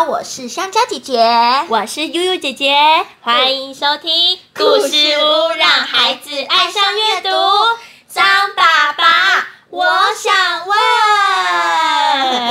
好，我是香蕉姐姐，我是悠悠姐姐，欢迎收听故事屋，让孩子爱上阅读。张爸爸，我想问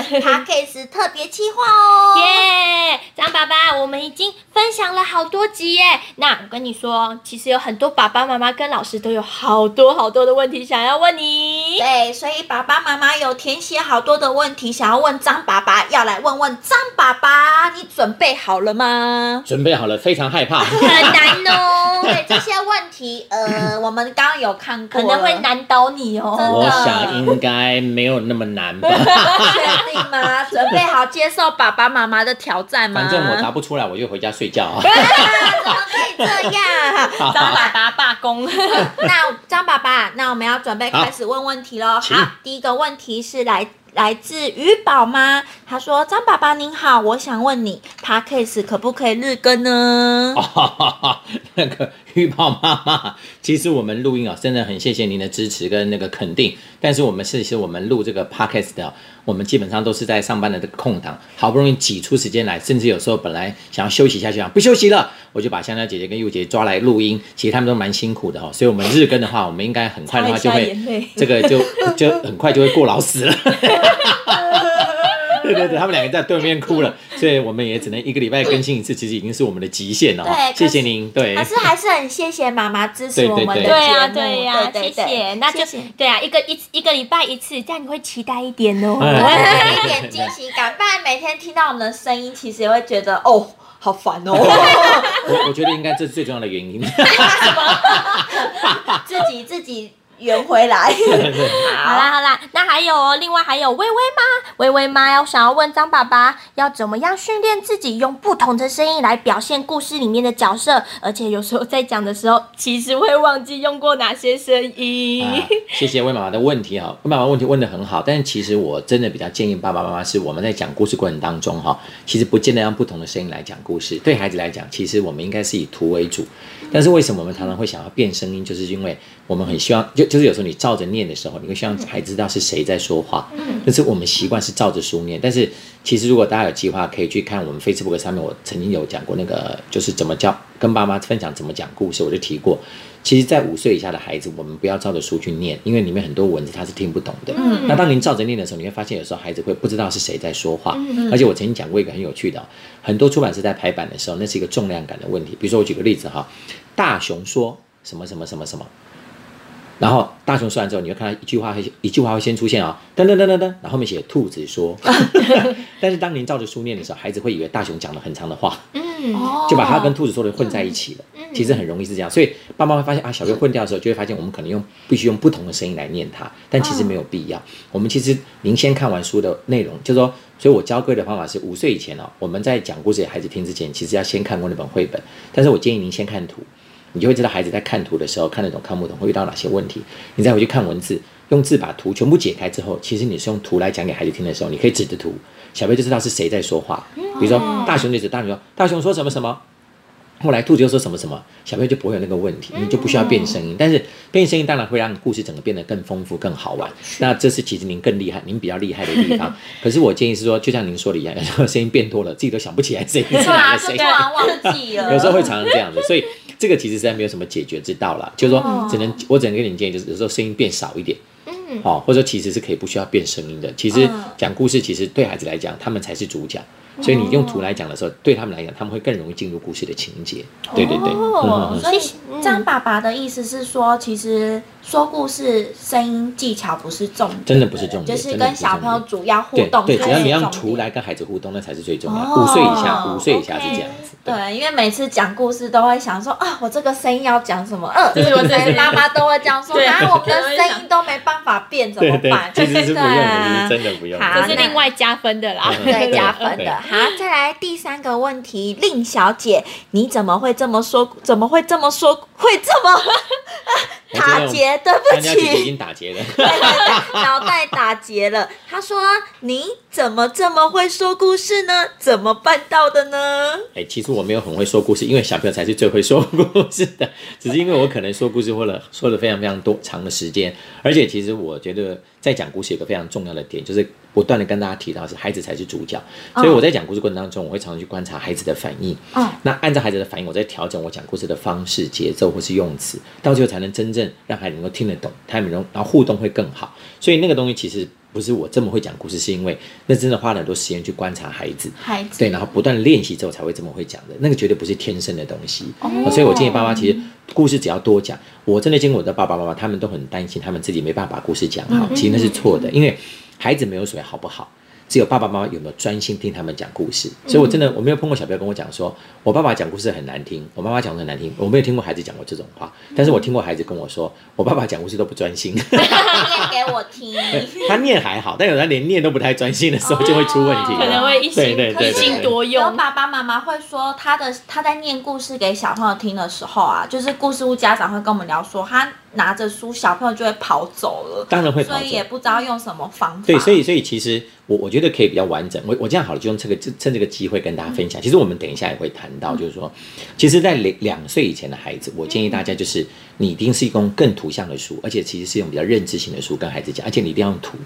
p a k e s 特别计划哦，耶！张爸爸，我们已经分享了好多集耶。那我跟你说，其实有很多爸爸妈妈跟老师都有好多好多的问题想要问你。对，所以爸爸妈妈有填写好多的问题想要问张爸爸，要来问问张爸爸，你准备好了吗？准备好了，非常害怕，很难哦。对这些问题，呃，我们刚刚有看过，可能会难倒你哦。我想应该没有那么难吧？确定吗？准备好接受爸爸妈妈的挑战吗？反正我答不出来，我就回家睡觉 啊。怎么可以这样？张爸爸罢工。那张爸爸，那我们要准备开始问问题喽。好，第一个问题是来来自于宝妈，她说：“张爸爸您好，我想问你 p a d k a s 可不可以日更呢？”那个于宝妈妈，其实我们录音啊，真的很谢谢您的支持跟那个肯定。但是我们其实我们录这个 podcast 的，我们基本上都是在上班的这个空档，好不容易挤出时间来，甚至有时候本来想要休息一下，就想不休息了，我就把香蕉姐姐跟佑姐抓来录音。其实他们都蛮辛苦的哈，所以我们日更的话，我们应该很快的话就会这个就就很快就会过劳死了。对对对，他们两个在对面哭了，所以我们也只能一个礼拜更新一次，其实已经是我们的极限了哈。对谢谢您，对可。是还是很谢谢妈妈支持我们的节目，对对呀，对呀，谢谢。那就对啊，一个一一个礼拜一次，这样你会期待一点哦。一点惊喜感，不然每天听到我们的声音，其实也会觉得哦，好烦哦，我我觉得应该这是最重要的原因。自己自己圆回来。好啦好啦，那还有哦，另外还有微微妈，微微妈要想要问张爸爸，要怎么样训练自己用不同的声音来表现故事里面的角色，而且有时候在讲的时候，其实会忘记用过哪些声音。啊，谢谢魏妈妈的问题哈，魏妈妈问题问的很好，但是其实我真的比较建议爸爸妈妈是我们在讲故事过程当中哈，其实不见得用不同的声音来讲故事。对孩子来讲，其实我们应该是以图为主，但是为什么我们常常会想要变声音，就是因为我们很希望，就就是有时候你照着念的时候，你会希望孩子知道是谁在说话，嗯但是我们习惯是照着书念，但是其实如果大家有计划，可以去看我们 Facebook 上面，我曾经有讲过那个就是怎么教跟爸妈分享怎么讲故事，我就提过。其实，在五岁以下的孩子，我们不要照着书去念，因为里面很多文字他是听不懂的。嗯那当您照着念的时候，你会发现有时候孩子会不知道是谁在说话。嗯而且我曾经讲过一个很有趣的哦，很多出版社在排版的时候，那是一个重量感的问题。比如说，我举个例子哈，大熊说什么什么什么什么。然后大熊说完之后，你会看到一句话会一句话会先出现哦，噔噔噔噔噔，然后后面写兔子说。但是当您照着书念的时候，孩子会以为大熊讲了很长的话，嗯，就把他跟兔子说的混在一起了。其实很容易是这样，所以爸妈会发现啊，小朋友混掉的时候，就会发现我们可能用必须用不同的声音来念它，但其实没有必要。我们其实您先看完书的内容，就说，所以我教各位的方法是五岁以前哦，我们在讲故事给孩子听之前，其实要先看过那本绘本，但是我建议您先看图。你就会知道孩子在看图的时候看得懂看不懂，会遇到哪些问题。你再回去看文字，用字把图全部解开之后，其实你是用图来讲给孩子听的时候，你可以指着图，小朋友就知道是谁在说话。比如说大熊就指大熊说，大熊说什么什么。后来兔子又说什么什么，小朋友就不会有那个问题，你就不需要变声音。但是变声音当然会让故事整个变得更丰富、更好玩。那这是其实您更厉害，您比较厉害的地方。可是我建议是说，就像您说的一样，有时候声音变多了，自己都想不起来声音是啊，哪个声音。有时候会常常这样子，所以这个其实实在没有什么解决之道了。就是说，只能我只能给你建议，就是有时候声音变少一点，嗯，哦，或者说其实是可以不需要变声音的。其实嗯讲故事，其实对孩子来讲，他们才是主角。所以你用图来讲的时候，对他们来讲，他们会更容易进入故事的情节。对对对，所以嗯张爸爸的意思是说，其实说故事声音技巧不是重点，真的不是重点就是跟小朋友主要互对对，动才是重点。只要你用图来跟孩子互动，那才是最重要。哦五岁以下，五岁以下是这样子。对对，因为每次讲故事都会想说啊，我这个声音要讲什么？嗯，对我对对妈妈都会这样说，对啊，我们的声音都没办法变，怎么对对办？，其实是不用真的不用。好这是另外加分的啦。对加分的。好，再来第三个问题，令小姐，你怎么会这么说？怎么会这么说？会这么打结？对不大家姐姐已起，经打结了。对 对对，脑袋打结了。他说：“你怎么这么会说故事呢？怎么办到的呢哎，其实我没有很会说故事，因为小朋友才是最会说故事的。只是因为我可能说故事或者说了非常非常多长的时间，而且其实我觉得在讲故事有个非常重要的点，就是不断的跟大家提到是孩子才是主角，所以我在讲故事过程当中，我会常常去观察孩子的反应。哦那按照孩子的反应，我在调整我讲故事的方式、节奏或是用词，到最后才能真正让孩子能够听得懂，他们能然后互动会更好。所以那个东西其实不是我这么会讲故事，是因为那真的花了很多时间去观察孩子。孩子对，然后不断练习之后才会这么会讲的，那个绝对不是天生的东西。哦所以我建议爸妈其实故事只要多讲。我真的见过我的爸爸妈妈，他们都很担心他们自己没办法把故事讲好，嗯其实那是错的，因为孩子没有所谓好不好。只有爸爸妈妈有没有专心听他们讲故事，所以我真的我没有碰过小朋友跟我讲说，我爸爸讲故事很难听，我妈妈讲的很难听，我没有听过孩子讲过这种话，但是我听过孩子跟我说，我爸爸讲故事都不专心，念给我听。他念还好，但有他连念都不太专心的时候就会出问题，可能会一心对对对一心多用。爸爸妈妈会说，他的他在念故事给小朋友听的时候啊，就是故事屋家长会跟我们聊说，他拿着书，小朋友就会跑走了，当然会跑走。所以也不知道用什么方法。对，所以所以其实我我觉得可以比较完整。我我这样好了，就用这个趁趁这个机会跟大家分享。其实我们等一下也会谈到，就是说，其实，在两两岁以前的孩子，我建议大家就是你一定是用更图像的书，而且其实是用比较认知型的书跟孩子讲，而且你一定要用图。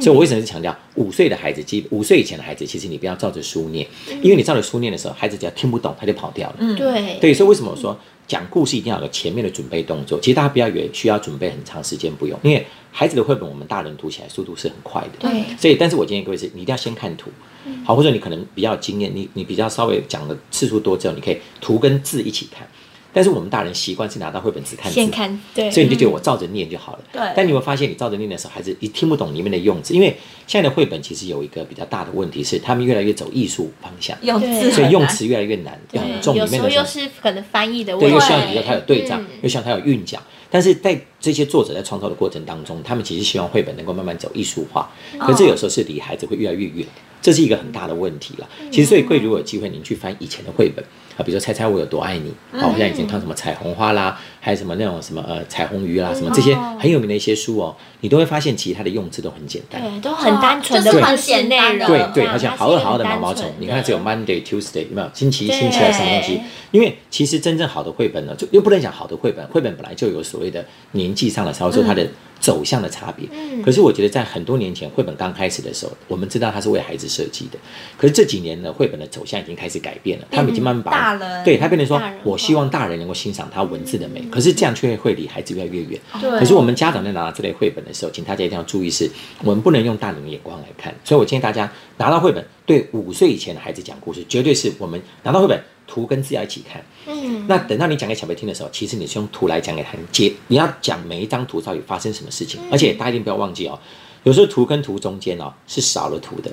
所以我为什么是强调五岁的孩子，基五岁以前的孩子，其实你不要照着书念，因为你照着书念的时候，孩子只要听不懂，他就跑掉了。对对，所以为什么我说讲故事一定要有前面的准备动作？其实大家不要以为需要准备很长时间，不用，因为孩子的绘本我们大人读起来速度是很快的。对所以但是我建议各位是，你一定要先看图，好，或者你可能比较有经验，你你比较稍微讲的次数多之后，你可以图跟字一起看。但是我们大人习惯是拿到绘本只看字，先看对，所以你就觉得我照着念就好了。对。但你会发现，你照着念的时候，孩子一听不懂里面的用字，因为现在的绘本其实有一个比较大的问题是，他们越来越走艺术方向，用字所以用词越来越难，要很重，有的东西是可能翻译的问对，题，又希望比如说它有对仗嗯，又希望它有韵脚。但是在这些作者在创造的过程当中，他们其实希望绘本能够慢慢走艺术化，可是这有时候是离孩子会越来越远，这是一个很大的问题了。其实，所以贵如果有机会，您去翻以前的绘本啊，比如说《猜猜我有多爱你》，好，像以前看什么彩虹花啦，还有什么那种什么呃彩虹鱼啦，什么这些很有名的一些书哦，你都会发现其实它的用字都很简单。对，都很单纯的就是很简单的对对，嗯好像好饿好饿的毛毛虫，你看只有 Monday、Tuesday 有没有？星期一、星期二什么东西？因为其实真正好的绘本呢，就又不能讲好的绘本，绘本本来就有所谓的年记上了，销售他的。走向的差别。嗯可是我觉得在很多年前，绘本刚开始的时候，我们知道它是为孩子设计的。可是这几年呢，绘本的走向已经开始改变了，他们已经慢慢把大人对他变成说我希望大人能够欣赏它文字的美。可是这样却会离孩子越来越远。对可是我们家长在拿到这类绘本的时候，请大家一定要注意是，我们不能用大人的眼光来看。所以我建议大家拿到绘本，对五岁以前的孩子讲故事，绝对是我们拿到绘本，图跟字要一起看。嗯，那等到你讲给小朋友听的时候，其实你是用图来讲给他们解，你要讲每一张图到底发生什么事情，而且大家一定不要忘记哦，有时候图跟图中间哦是少了图的。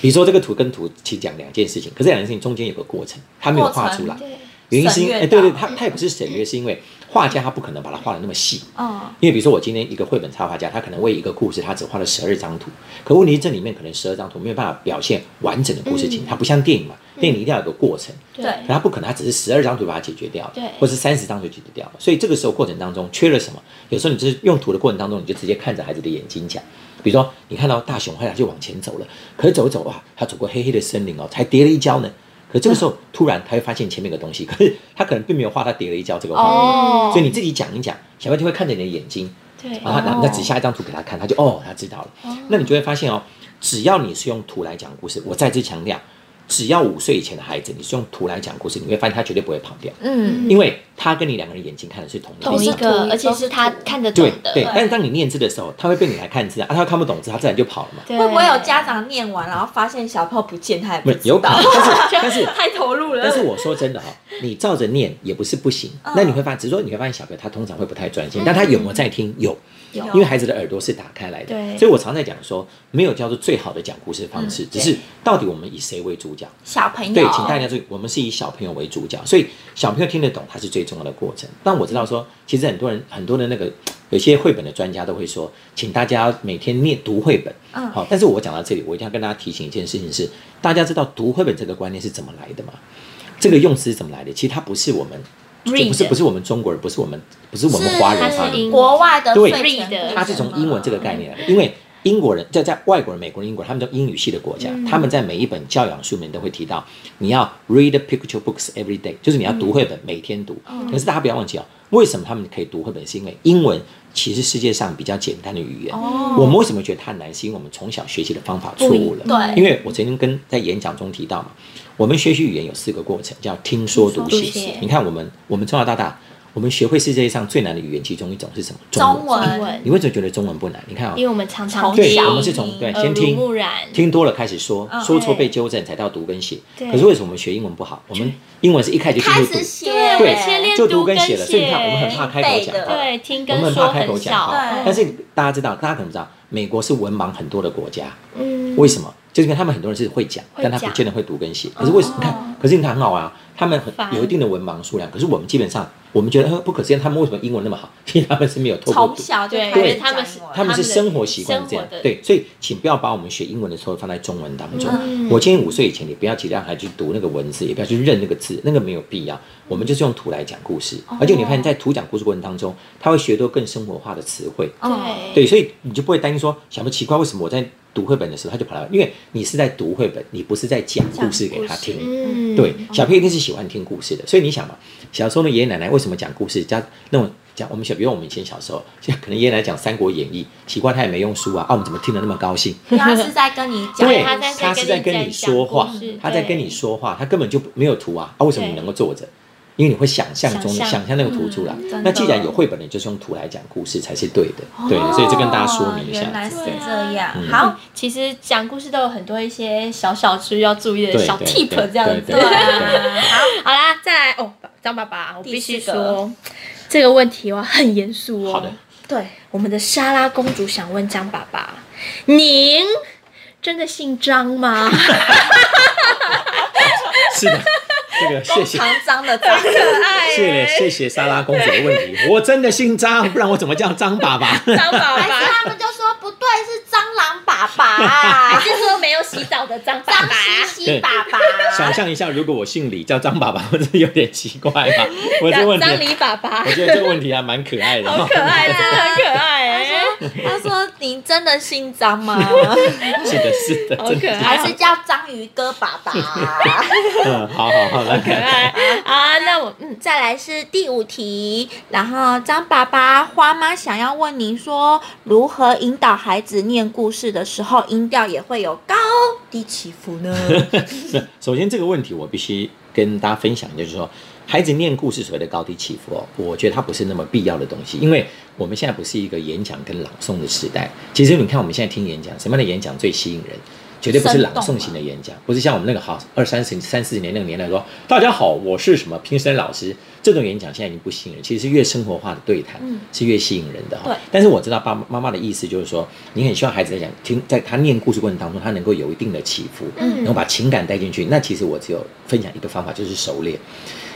比如说这个图跟图其实讲两件事情，可是两件事情中间有个过程，他没有画出来原因是因为，省略哎，对对，到他他也不是省略，是因为画家他不可能把它画的那么细。嗯，因为比如说我今天一个绘本插画家，他可能为一个故事，他只画了十二张图，可问题是这里面可能十二张图没有办法表现完整的故事情，它不像电影嘛，电影一定要有个过程，对。可他不可能，他只是十二张图把它解决掉了，对。或是三十张图解决掉了，所以这个时候过程当中缺了什么？有时候你就是用图的过程当中，你就直接看着孩子的眼睛讲，比如说你看到大熊后来就往前走了，可是走一走啊，他走过黑黑的森林哦，才跌了一跤呢。可这个时候突然他会发现前面有个东西，可是他可能并没有画他跌了一跤这个画面，哦。所以你自己讲一讲，小朋友就会看着你的眼睛，对，然后他那指下一张图给他看，他就哦，他知道了。那你就会发现哦，只要你是用图来讲故事，我再次强调，只要五岁以前的孩子，你是用图来讲故事，你会发现他绝对不会跑掉，嗯，因为他跟你两个人眼睛看的是同一个。同一个，而且是他看得懂的，对对，但是当你念字的时候，他会被你来看字啊，啊他看不懂字，他自然就跑了嘛。对会不会有家长念完，然后发现小朋友不见，他也不知道没有可能，但是 但是太投入了？但是我说真的哈、你照着念也不是不行。那你会发现，只是说你会发现小朋友他通常会不太专心，但他有没有在听？有因为孩子的耳朵是打开来的。所以我常在讲说，没有叫做最好的讲故事方式，只是到底我们以谁为主角？小朋友，对，请大家注意，我们是以小朋友为主角，所以小朋友听得懂，它是最重要的过程。但我知道说，其实很多人很多的那个有些绘本的专家都会说，请大家每天念读绘本。嗯好，但是我讲到这里，我一定要跟大家提醒一件事情是，大家知道读绘本这个观念是怎么来的吗？这个用词是怎么来的？其实它不是我们，不是不是我们中国人，不是我们不是我们华人发明的，国外的对睡前 Read 故事它是从英文这个概念来的，因为英国人在在外国人、美国人、英国人，他们叫英语系的国家，他们在每一本教养书里面都会提到，你要 read picture books every day，就是你要读绘本，每天读。可是大家不要忘记哦，为什么他们可以读绘本？是因为英文其实世界上比较简单的语言。我们为什么觉得它难？是因为我们从小学习的方法错误了。对因为我曾经跟在演讲中提到嘛，我们学习语言有四个过程，叫听说读写写。你看，我们我们从小到大，我们学会世界上最难的语言其中一种是什么？中文你为什么觉得中文不难？你看啊、因为我们常常对，我们是从对先听听多了开始说，嗯说错被纠正才到读跟写。可是为什么我们学英文不好？我们英文是一开始就进开入读，写，对就读读跟跟写了，所以你看我们很怕开口讲话。对，听我跟说们很怕开口讲话，但是大家知道，大家可能知道，美国是文盲很多的国家，嗯，为什么？就是因为他们很多人是会讲，但他不见得会读跟写。可是为什么？你看，可是你看很好啊，他们很有一定的文盲数量，可是我们基本上，我们觉得呃不可思议，他们为什么英文那么好？其实他们是没有透过读。从小就对他们是他们是生活习惯这样对，所以请不要把我们学英文的时候放在中文当中。嗯我建议五岁以前，你不要急着让孩子去读那个文字，也不要去认那个字，那个没有必要。我们就是用图来讲故事，哦而且你发现，在图讲故事过程当中，他会学多更生活化的词汇。对对，所以你就不会担心说，小朋友奇怪，为什么我在读绘本的时候他就跑来？因为你是在读绘本，你不是在讲故事给他听。嗯，对，小朋友一定是喜欢听故事的，所以你想嘛，小时候的爷爷奶奶为什么讲故事？加那种讲我们小，比如我们以前小时候，现在可能爷爷奶奶讲《三国演义》，奇怪他也没用书啊，啊，我们怎么听得那么高兴？他是在跟你讲，对，他在他是在跟你说话他在跟你说话，他根本就没有图啊，啊，为什么你能够坐着？因为你会想象中想象想象那个图出来那既然有绘本，你就是用图来讲故事才是对的，对，所以这跟大家说明一下哦原。来是对这样。嗯好，其实讲故事都有很多一些小小需要注意的小 tip 对这样子。对对啊，好，好啦，再来哦，张爸爸，我必须说这个问题我很严肃哦。好的，对，我们的莎拉公主想问张爸爸：您真的姓张吗？是的，这个谢谢。长张的张，可爱谢谢谢谢莎拉公主的问题，我真的姓张，不然我怎么叫张爸爸？张爸爸，他们就说不对，是蟑螂爸爸，还是说没有洗澡的张爸张爸？西西爸爸，想象一下，如果我姓李叫张爸爸，不是有点奇怪吧？我这问题，张李爸爸我，觉得这个问题还蛮可爱的。好可爱，真的很可爱哎，他说你真的姓张吗？是的，是的，好。可爱还。是叫章鱼哥爸爸？嗯，好好好，来可爱啊！那我嗯，再来是第五题，然后张爸爸花妈想要问您说，如何引导孩子念故事的时候，音调也会有高低起伏呢？首先这个问题我必须跟大家分享，就是说，孩子念故事所谓的高低起伏哦，我觉得它不是那么必要的东西，因为我们现在不是一个演讲跟朗诵的时代。其实你看我们现在听演讲，什么样的演讲最吸引人？绝对不是朗诵型的演讲，不是像我们那个好二三十三四十年那个年代说，大家好，我是什么评审老师，这种演讲现在已经不吸引人，其实是越生活化的对谈、是越吸引人的哈。对但是我知道爸妈妈的意思就是说，你很希望孩子在讲听，在他念故事过程当中，他能够有一定的起伏，嗯然后把情感带进去。那其实我只有分享一个方法，就是熟练。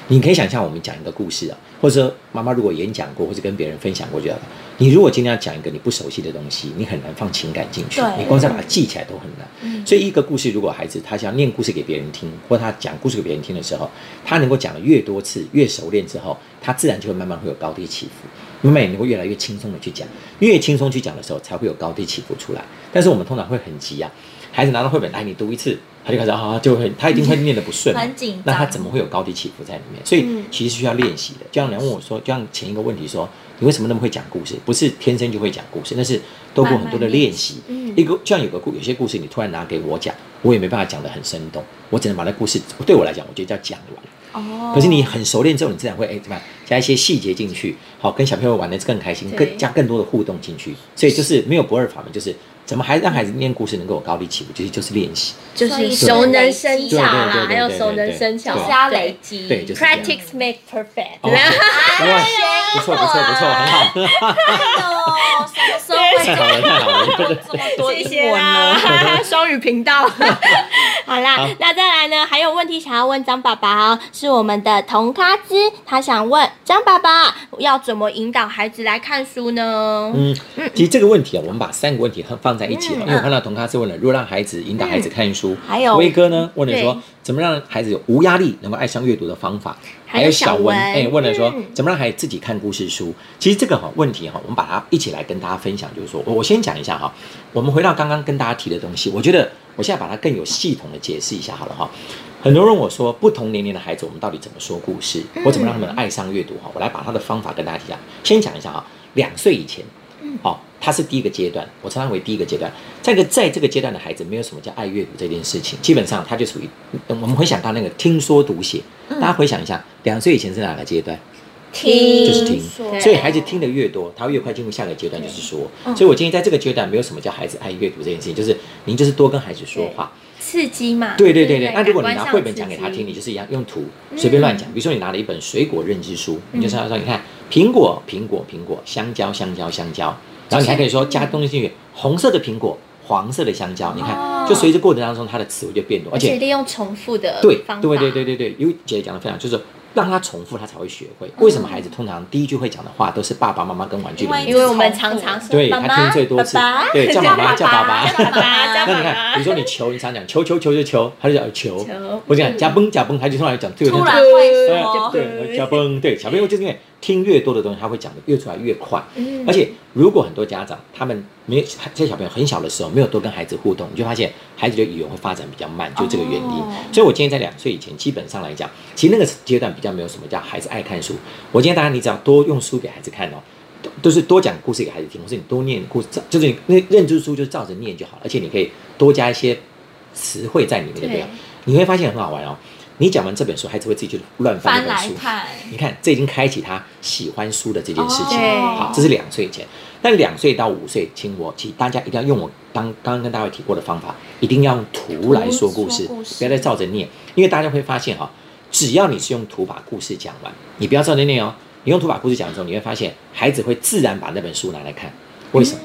你可以想象我们讲一个故事啊，或者说妈妈如果演讲过，或者跟别人分享过，就要。你如果今天要讲一个你不熟悉的东西，你很难放情感进去，你光是把它记起来都很难。所以一个故事，如果孩子他想念故事给别人听，或他讲故事给别人听的时候，他能够讲的越多次，越熟练之后，他自然就会慢慢会有高低起伏。慢慢也能够越来越轻松的去讲，越轻松去讲的时候，才会有高低起伏出来。但是我们通常会很急啊，孩子拿到绘本，哎，你读一次，他就开始啊，就会他一定会念得不顺，很紧张那他怎么会有高低起伏在里面？所以其实需要练习的。就像你问我说，就像前一个问题说，你为什么那么会讲故事？不是天生就会讲故事，那是透过很多的练习。一个就像有个故，有些故事你突然拿给我讲，我也没办法讲得很生动，我只能把那故事对我来讲，我觉得叫讲完。哦可是你很熟练之后，你自然会哎怎么样加一些细节进去，好跟小朋友玩的更开心，更加更多的互动进去。所以就是没有不二法门，就是怎么还让孩子念故事能够有高低起伏，其实就是练习。就是熟能生巧还有熟能生巧，就是要累积，对，就是。practice make perfect，不错不错不错，很好，太好了太好了。这么多谢英谢文呢？啦，双语频道。好啦，好。那再来呢？还有问题想要问张爸爸哦，是我们的童咖之，他想问张爸爸要怎么引导孩子来看书呢？嗯，其实这个问题啊，我们把三个问题放在一起了，嗯。因为我看到童咖之问了如果让孩子引导孩子看书，还有威哥呢问了说怎么让孩子有无压力能够爱上阅读的方法，还有小文哎问了说嗯怎么让孩子自己看故事书。其实这个哈问题哈，我们把它一起来跟大家分享，就是说我我先讲一下哈，我们回到刚刚跟大家提的东西，我觉得我现在把它更有系统的解释一下好了哈。很多人问我说，不同年龄的孩子，我们到底怎么说故事？我怎么让他们爱上阅读？哈，我来把他的方法跟大家讲。先讲一下哈，两岁以前，好、它是第一个阶段，我称它为第一个阶段。这个在这个阶段的孩子，没有什么叫爱阅读这件事情，基本上他就属于，嗯我们回想到那个听说读写，大家回想一下，两岁以前是哪个阶段？听就是听，所以孩子听得越多，他会越快进入下个阶段，就是说。所以我建议在这个阶段，没有什么叫孩子爱阅读这件事情，就是您就是多跟孩子说话。刺激嘛？对对对对，那如果你拿绘本讲给他听，你就是一样用图随便乱讲。比如说你拿了一本水果认知书，你就是要说，你看苹果苹果苹果，香蕉香蕉香蕉，然后你还可以说加东西进去，红色的苹果，黄色的香蕉，你看，就随着过程当中它的词汇就变多，而且利用重复的对方法，对对对对对，因为姐姐讲的非常，就是让他重复，他才会学会。为什么孩子通常第一句会讲的话都是爸爸妈妈跟玩具因因为我们常常说对他听最多次对叫妈妈叫爸爸。那你看，比如说你球，你常讲球球球就球，他就讲球球。我讲加崩加崩，他就突然讲对，突然对会对说，对，加崩对小朋友就是因为听越多的东西，他会讲的越出来越快。嗯而且如果很多家长他们没有在小朋友很小的时候没有多跟孩子互动，你就发现孩子的语言会发展比较慢，就这个原因。哦所以我今天在两岁以前，基本上来讲，其实那个阶段比较没有什么叫孩子爱看书。我今天大家你只要多用书给孩子看哦。都都是多讲故事给孩子听，或是你多念故事，就是你那认知书就照着念就好了，而且你可以多加一些词汇在里面，对不对对？你会发现很好玩哦。你讲完这本书，孩子会自己去乱翻翻那本书。看，你看，这已经开启他喜欢书的这件事情。对好，这是两岁前。但两岁到五岁，请我，请大家一定要用我刚刚刚跟大家提过的方法，一定要用图来说故事，图说故事不要再照着念，因为大家会发现哈、只要你是用图把故事讲完，你不要照着念哦，你用图把故事讲完之后，你会发现孩子会自然把那本书拿来看。为什么？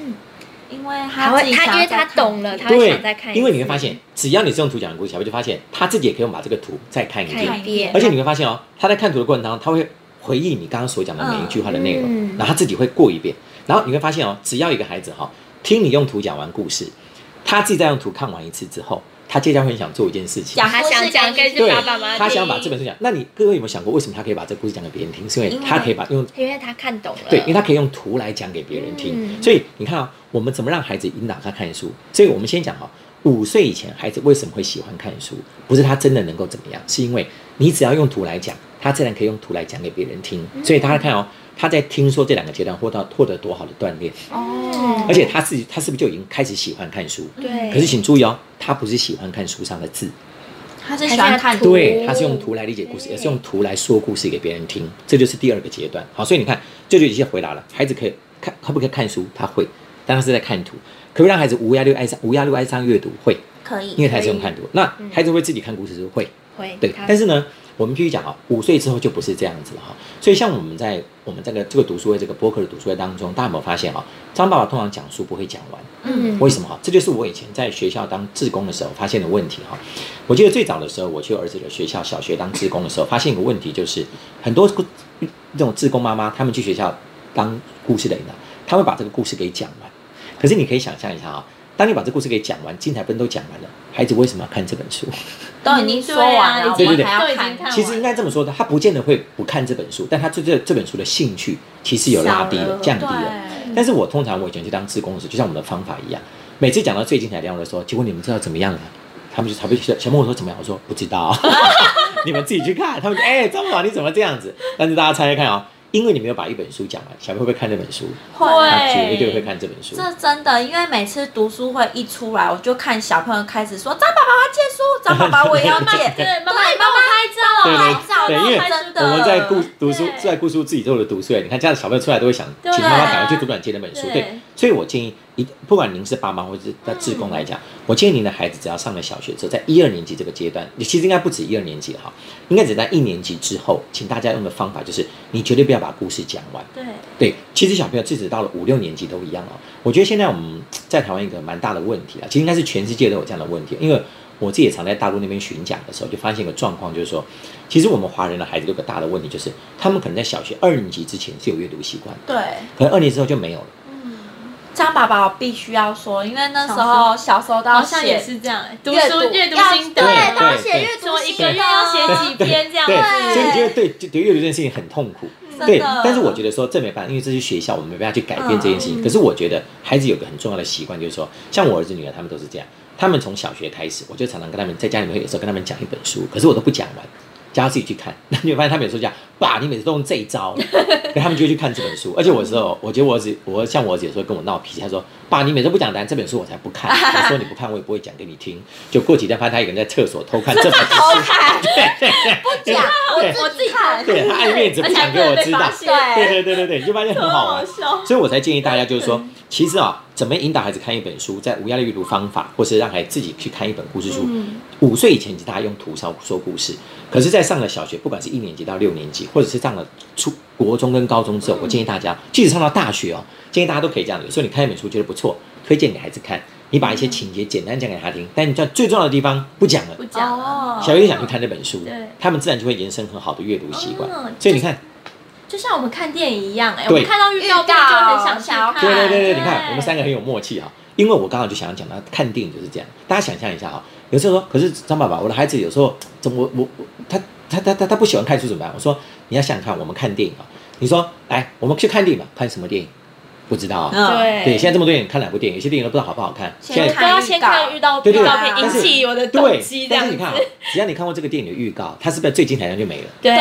因为他会他因为他懂了，他会对想再看一，次，因为你会发现，只要你是用图讲的故事，小朋友就发现他自己也可以用把这个图再看一遍。一遍，而且你会发现哦，他在看图的过程当中，他会回忆你刚刚所讲的每一句话的内容，嗯。然后他自己会过一遍，然后你会发现哦，只要一个孩子哈、听你用图讲完故事，他自己再用图看完一次之后，他接下来会想做一件事情。讲他想讲给爸爸妈妈，他想把这本书讲。那你各位有没有想过，为什么他可以把这个故事讲给别人听？是因为他可以把用因为他看懂了，对，因为他可以用图来讲给别人听。嗯所以你看啊，我们怎么让孩子引导他看书？所以我们先讲哈，五岁以前孩子为什么会喜欢看书？不是他真的能够怎么样，是因为你只要用图来讲，他自然可以用图来讲给别人听。嗯所以大家看哦，他在听说这两个阶段获到获得多好的锻炼，哦而且他自己他是不是就已经开始喜欢看书？对，可是请注意哦，他不是喜欢看书上的字，他是喜欢看图对，他是用图来理解故事，对也是用图来说故事给别人听，这就是第二个阶段。好，所以你看，这就已经回答了，孩子可以看，可不可以看书？他会，但他是在看图。可不可以让孩子无压力爱上无压力爱上阅读？会，可以，因为他是用看图。那孩子会自己看故事书会，对。会对但是呢，我们必须讲啊，五岁之后就不是这样子了哈。所以像我们在我们这个这个读书会这个播客的读书会当中，大家有没有发现啊？张爸爸通常讲书不会讲完，嗯为什么哈？这就是我以前在学校当志工的时候发现的问题哈。我记得最早的时候，我去儿子的学校小学当志工的时候，发现一个问题，就是很多故这种志工妈妈，他们去学校当故事的人啊，他会把这个故事给讲完。可是你可以想象一下啊，当你把这故事给讲完，精彩分都讲完了，孩子为什么要看这本书？都已经说完了，对对对已经看。完其实应该这么说的，他不见得会不看这本书，但他对这这本书的兴趣其实有拉低了，降低了。但是我通常我以前去当志工的时候，就像我们的方法一样，每次讲到最精彩的内容的时候，结果你们知道怎么样了？他们就他们就小问我说怎么样？我说不知道，你们自己去看。他们就哎，张宝你怎么这样子？但是大家猜猜看啊、因为你没有把一本书讲完，小朋友会不会看这本书？会。他绝对会看这本书。这真的，因为每次读书会一出来，我就看小朋友开始说：“张爸爸我要借书，张爸爸我也要借。”对妈妈对你帮我拍照，对拍照对，因为真的我们在故读书对，在故书自己做的读书会，你看这样小朋友出来都会想，对请妈妈赶快去图书馆借那本书。对对，所以我建议一，不管您是爸妈或者是在志工来讲，我建议您的孩子只要上了小学之后，在一二年级这个阶段，你其实应该不止一二年级哈，应该只在一年级之后，请大家用的方法就是，你绝对不要把故事讲完。对，对，其实小朋友即使到了五六年级都一样哦。我觉得现在我们在台湾一个蛮大的问题啊，其实应该是全世界都有这样的问题，因为我自己也常在大陆那边巡讲的时候，就发现一个状况，就是说，其实我们华人的孩子有个大的问题，就是他们可能在小学二年级之前是有阅读习惯，对，可能二年级之后就没有了。张爸爸我必须要说，因为那时候小时候都要好像也写是这样，读阅读书阅读要心得，对，对都要写对阅读心得，说一个月要写几篇这样对，子。所以你觉得对，阅读这件事情很痛苦。真对的，但是我觉得说这没办法，因为这是学校，我们没办法去改变这件事情。可是我觉得孩子有个很重要的习惯，就是说，像我儿子女儿他们都是这样，他们从小学开始，我就常常跟他们在家里面有时候跟他们讲一本书，可是我都不讲完，叫他自己去看。那你会发现他每次都讲，爸，你每次都用这一招，他们就会去看这本书。而且我时候，我觉得我儿子，我像我儿子有时候跟我闹脾气，他说，爸，你每次不讲答案，这本书我才不看。我说你不看，我也不会讲给你听。就过几天发现他一个人在厕所偷看这本书，偷看，不讲，对我自己看，对他爱面子，不想给我知道。对对对对对，你就发现很好玩。笑。所以我才建议大家，就是说，其实啊，怎么引导孩子看一本书，在无压力阅读方法，或是让孩子自己去看一本故事书。五岁以前，大家用图烧说故事，可是，在上了小学，不管是一年级到六年级，或者是上了初国中跟高中之后，我建议大家，即使上到大学哦，建议大家都可以这样。有时候你看一本书觉得不错，推荐给孩子看，你把一些情节简单讲给他听，但你在最重要的地方不讲了不。讲了，哦小月想去看那本书对，他们自然就会延伸很好的阅读习惯哦。所以你看，就像我们看电影一样，哎，我对们看到预告片就很想去看。对对对对，你看我们三个很有默契哈，因为我刚好就想要讲到看电影就是这样，大家想象一下哈，有时候说，可是张爸爸，我的孩子有时候怎么我我我他他他他他不喜欢看书怎么办？我说你要想想看，我们看电影啊，你说来我们去看电影吧，看什么电影？不知道啊。嗯对对，现在这么多电影，看两部电影？有些电影都不知道好不好看。先现在都要先看预告对对对预告片，引起我的动对机，这样子但是你看啊。，只要你看过这个电影的预告，它是不是最精彩的就没了？对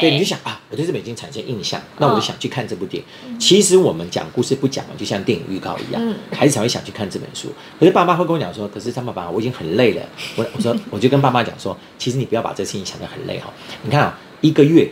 对，你就想啊，我对这本已经产生印象，那我就想去看这部电影。其实我们讲故事不讲完，就像电影预告一样，嗯孩子才会想去看这本书。可是爸妈会跟我讲说，可是张爸爸，我已经很累了。我我说，我就跟爸妈讲说，其实你不要把这事情想得很累哈。你看啊，一个月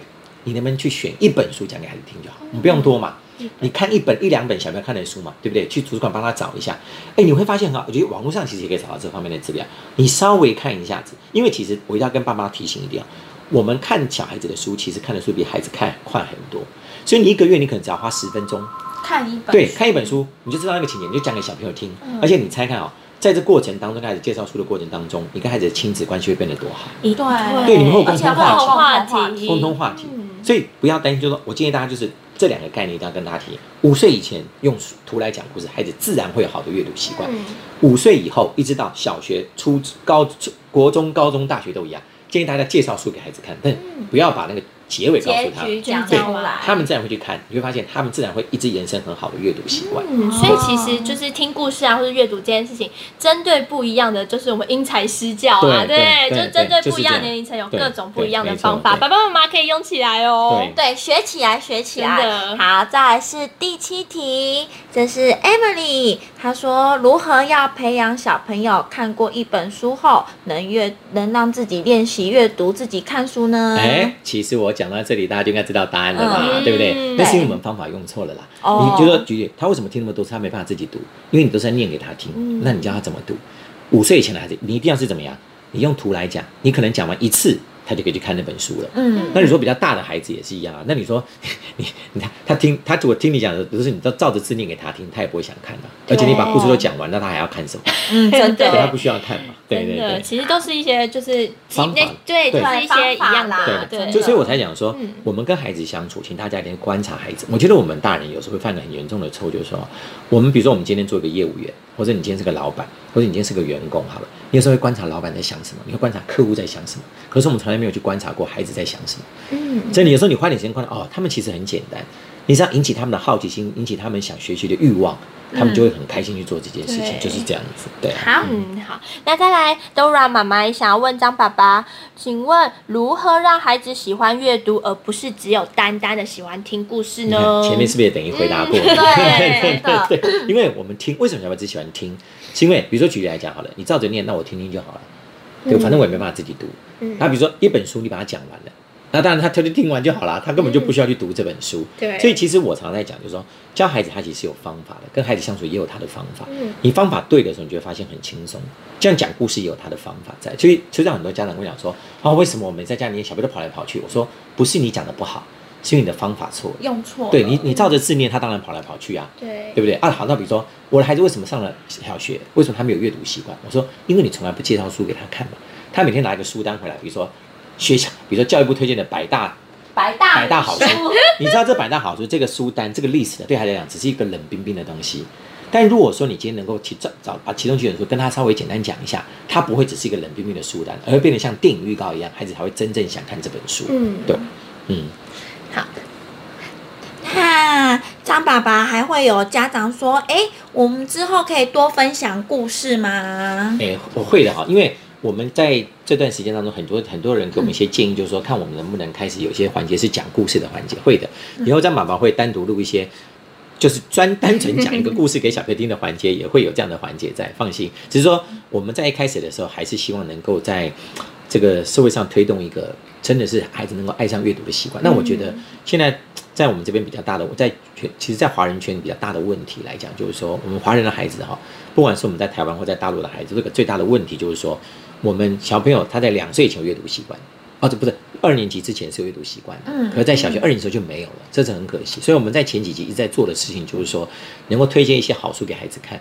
你能不能去选一本书讲给孩子听就好？你不用多嘛。你看一本一两本小朋友看的书嘛，对不对？去图书馆帮他找一下，哎，你会发现很好。我觉得网络上其实也可以找到这方面的资料。你稍微看一下子，因为其实我一定要跟爸妈提醒一点啊，我们看小孩子的书，其实看的书比孩子看快很多。所以你一个月你可能只要花十分钟，看一本对，看一本书，你就知道那个情节，你就讲给小朋友听。而且你猜看哦，在这过程当中，开始介绍书的过程当中，你跟孩子的亲子关系会变得多好。对对你们会有共同话题共同话题共同话题。所以不要担心，就是说我建议大家就是这两个概念一定要跟大家提。五岁以前用图来讲故事，孩子自然会有好的阅读习惯。五岁以后一直到小学、初高、初国中、高中、大学都一样，建议大家介绍书给孩子看，但不要把那个结尾告诉他。对他们自然会去看，你会发现他们自然会一直延伸很好的阅读习惯。嗯，所以其实就是听故事啊，或者阅读这件事情，针对不一样的，就是我们因材施教啊，对对就对针对不一样年龄层有各种不一样的方法，爸爸妈妈可以用起来哦。对对，学起来，学起来。好，再来是第七题，这是 Emily，她说如何要培养小朋友看过一本书后，能阅能让自己练习阅读、自己看书呢？哎，其实我讲到这里，大家就应该知道答案了嘛，嗯对不对嗯？那是因为我们方法用错了啦。哦你觉得举例，他为什么听那么多次，他没办法自己读？因为你都是在念给他听，嗯那你教他怎么读？五岁以前的孩子，你一定要是怎么样？你用图来讲，你可能讲完一次，他就可以去看那本书了。嗯，那你说比较大的孩子也是一样啊。那你说 你你看他听他如果听你讲的都是你照照着字念给他听，他也不会想看的、而且你把故事都讲完，那他还要看什么？嗯，真的他不需要看嘛。对对真的，对。其实都是一些就是方法对，就对是一些一样啦的，对，就所以我才讲说嗯，我们跟孩子相处，请大家一定要观察孩子。我觉得我们大人有时候会犯的很严重的错，就是说，我们比如说我们今天做一个业务员，或者你今天是个老板，或者你今天是个员工，好了，你有时候会观察老板在想什么，你会观察客户在想什么。可是我们从来没有去观察过孩子在想什么。嗯，所以你有时候你花点时间观察，哦，他们其实很简单，你只要引起他们的好奇心，引起他们想学习的欲望，他们就会很开心去做这件事情，对就是这样子。对啊。好。嗯，好，那再来，Dora 妈妈也想要问张爸爸，请问如何让孩子喜欢阅读，而不是只有单单的喜欢听故事呢？前面是不是也等于回答过？嗯对 对对，因为我们听，为什么小孩子喜欢听？是因为比如说举例来讲好了，你照着念，那我听听就好了。对，反正我也没办法自己读。嗯那比如说一本书，你把它讲完了，那当然他他就听完就好了，他根本就不需要去读这本书。对所以其实我常常在讲，就是说教孩子他其实是有方法的，跟孩子相处也有他的方法。嗯你方法对的时候，你就会发现很轻松。这样讲故事也有他的方法在，所以就让很多家长跟我讲说，哦，为什么我们在家里面小朋友都跑来跑去？我说不是你讲的不好。是因为你的方法错了。用错了，对你，你照着字念，他当然跑来跑去啊，对对不对？啊，好，那比如说我的孩子为什么上了小学，为什么他没有阅读习惯？我说，因为你从来不介绍书给他看嘛。他每天拿一个书单回来，比如说学校，比如说教育部推荐的百大百大百大好书，你知道这百大好书这个书单这个 list 对孩子来讲只是一个冷冰冰的东西。但如果说你今天能够去找找把其中几本书跟他稍微简单讲一下，他不会只是一个冷冰冰的书单，而会变得像电影预告一样，孩子才会真正想看这本书。嗯对，嗯。好。那张爸爸还会有家长说：“哎，我们之后可以多分享故事吗哎、我会的哈，因为我们在这段时间当中，很多很多人给我们一些建议，就是说看我们能不能开始有些环节是讲故事的环节。会的，以后张爸爸会单独录一些，就是专单纯讲一个故事给小朋友听的环节，也会有这样的环节在。放心，只是说我们在一开始的时候，还是希望能够在这个社会上推动一个真的是孩子能够爱上阅读的习惯。那我觉得现在在我们这边比较大的，我在全其实，在华人圈比较大的问题来讲，就是说我们华人的孩子哈，不管是我们在台湾或在大陆的孩子，这个最大的问题就是说，我们小朋友他在两岁以前有阅读习惯，哦，这不是二年级之前是有阅读习惯的，嗯可是在小学二年级的时候就没有了，这是很可惜。所以我们在前几集一直在做的事情，就是说能够推荐一些好书给孩子看，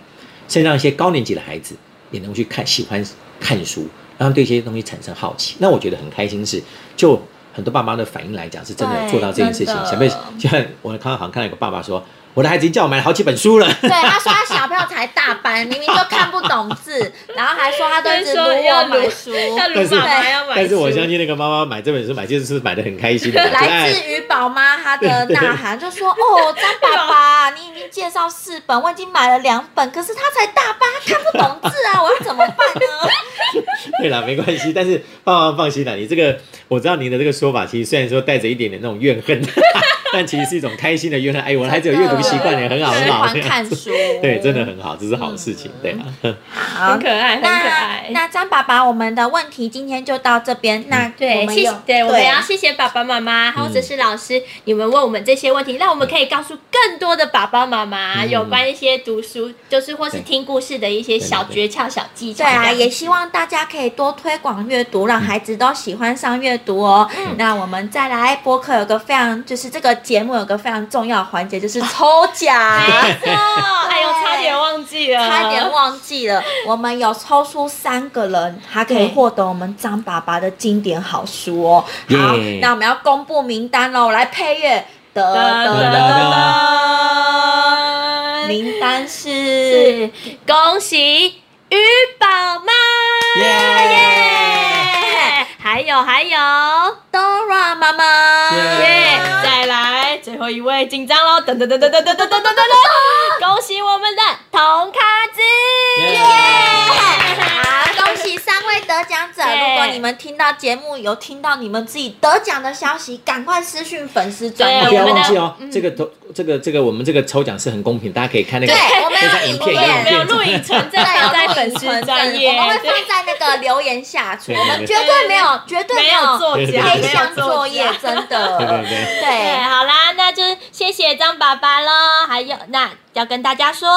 甚至让一些高年级的孩子也能去看，喜欢看书，让他们对这些东西产生好奇。那我觉得很开心是，就很多爸妈的反应来讲，是真的做到这件事情真。的小朋友就像我看到好像看到有个爸爸说，我的孩子已经叫我买了好几本书了。？”对，他说他小朋友才大班，明明就看不懂字，然后还说他都一直说要买书，要买但是我相信那个妈妈买这本书买这本书买的很开心的，就来自于宝妈她的呐喊，就说：“哦，张爸爸，你已经介绍四本，我已经买了两本，可是他才大班，他看不懂字啊，我要怎么办呢 对了，没关系。但是爸爸放心了，你这个我知道您的这个说法，其实虽然说带着一点点那种怨恨，但其实是一种开心的怨恨。哎，我的孩子有阅读习惯也很好，很好。欢看书，对，真的很好，这是好事情。对啊，好很可爱，很可那爱。那张爸爸，我们的问题今天就到这边。那对，谢谢们有，对，我们也要谢谢爸爸妈妈或者是老师，你们问我们这些问题，让我们可以告诉更多的爸爸妈妈嗯有关一些读书，就是或是听故事的一些小诀窍、小技巧。对啊，也希望大家可以多推广阅读，让孩子都喜欢上阅读哦。那我们再来播客有个非常，就是这个节目有个非常重要的环节，就是 抽奖。没错，哎呦，差点忘记了，差点忘记了，我们有抽出三个人，还可以对获得我们张爸爸的经典好书哦。好耶那我们要公布名单喽，来配乐。得噔得名单是是。恭喜鱼宝妈！还有还有，Dora 妈妈。耶！再来最后一位，紧张喽！噔噔噔噔噔噔噔噔噔噔噔！恭喜我们的童卡子！耶位得奖者！如果你们听到节目有听到你们自己得奖的消息，赶快私讯粉丝专对不要忘记哦，这个都这个这个我们这个抽奖是很公平，大家可以看那个对我们有影片，没有录影存证对，放在粉丝专业，我们会放在那个留言下处，我们绝对没有，绝对没有作假，黑没有箱作业，真的。对对对。对，对，好啦，那就谢谢张爸爸喽。还有，那要跟大家说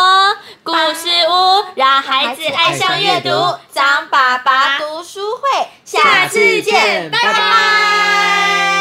故事屋让孩子爱上阅读张爸爸读书会下次见拜拜。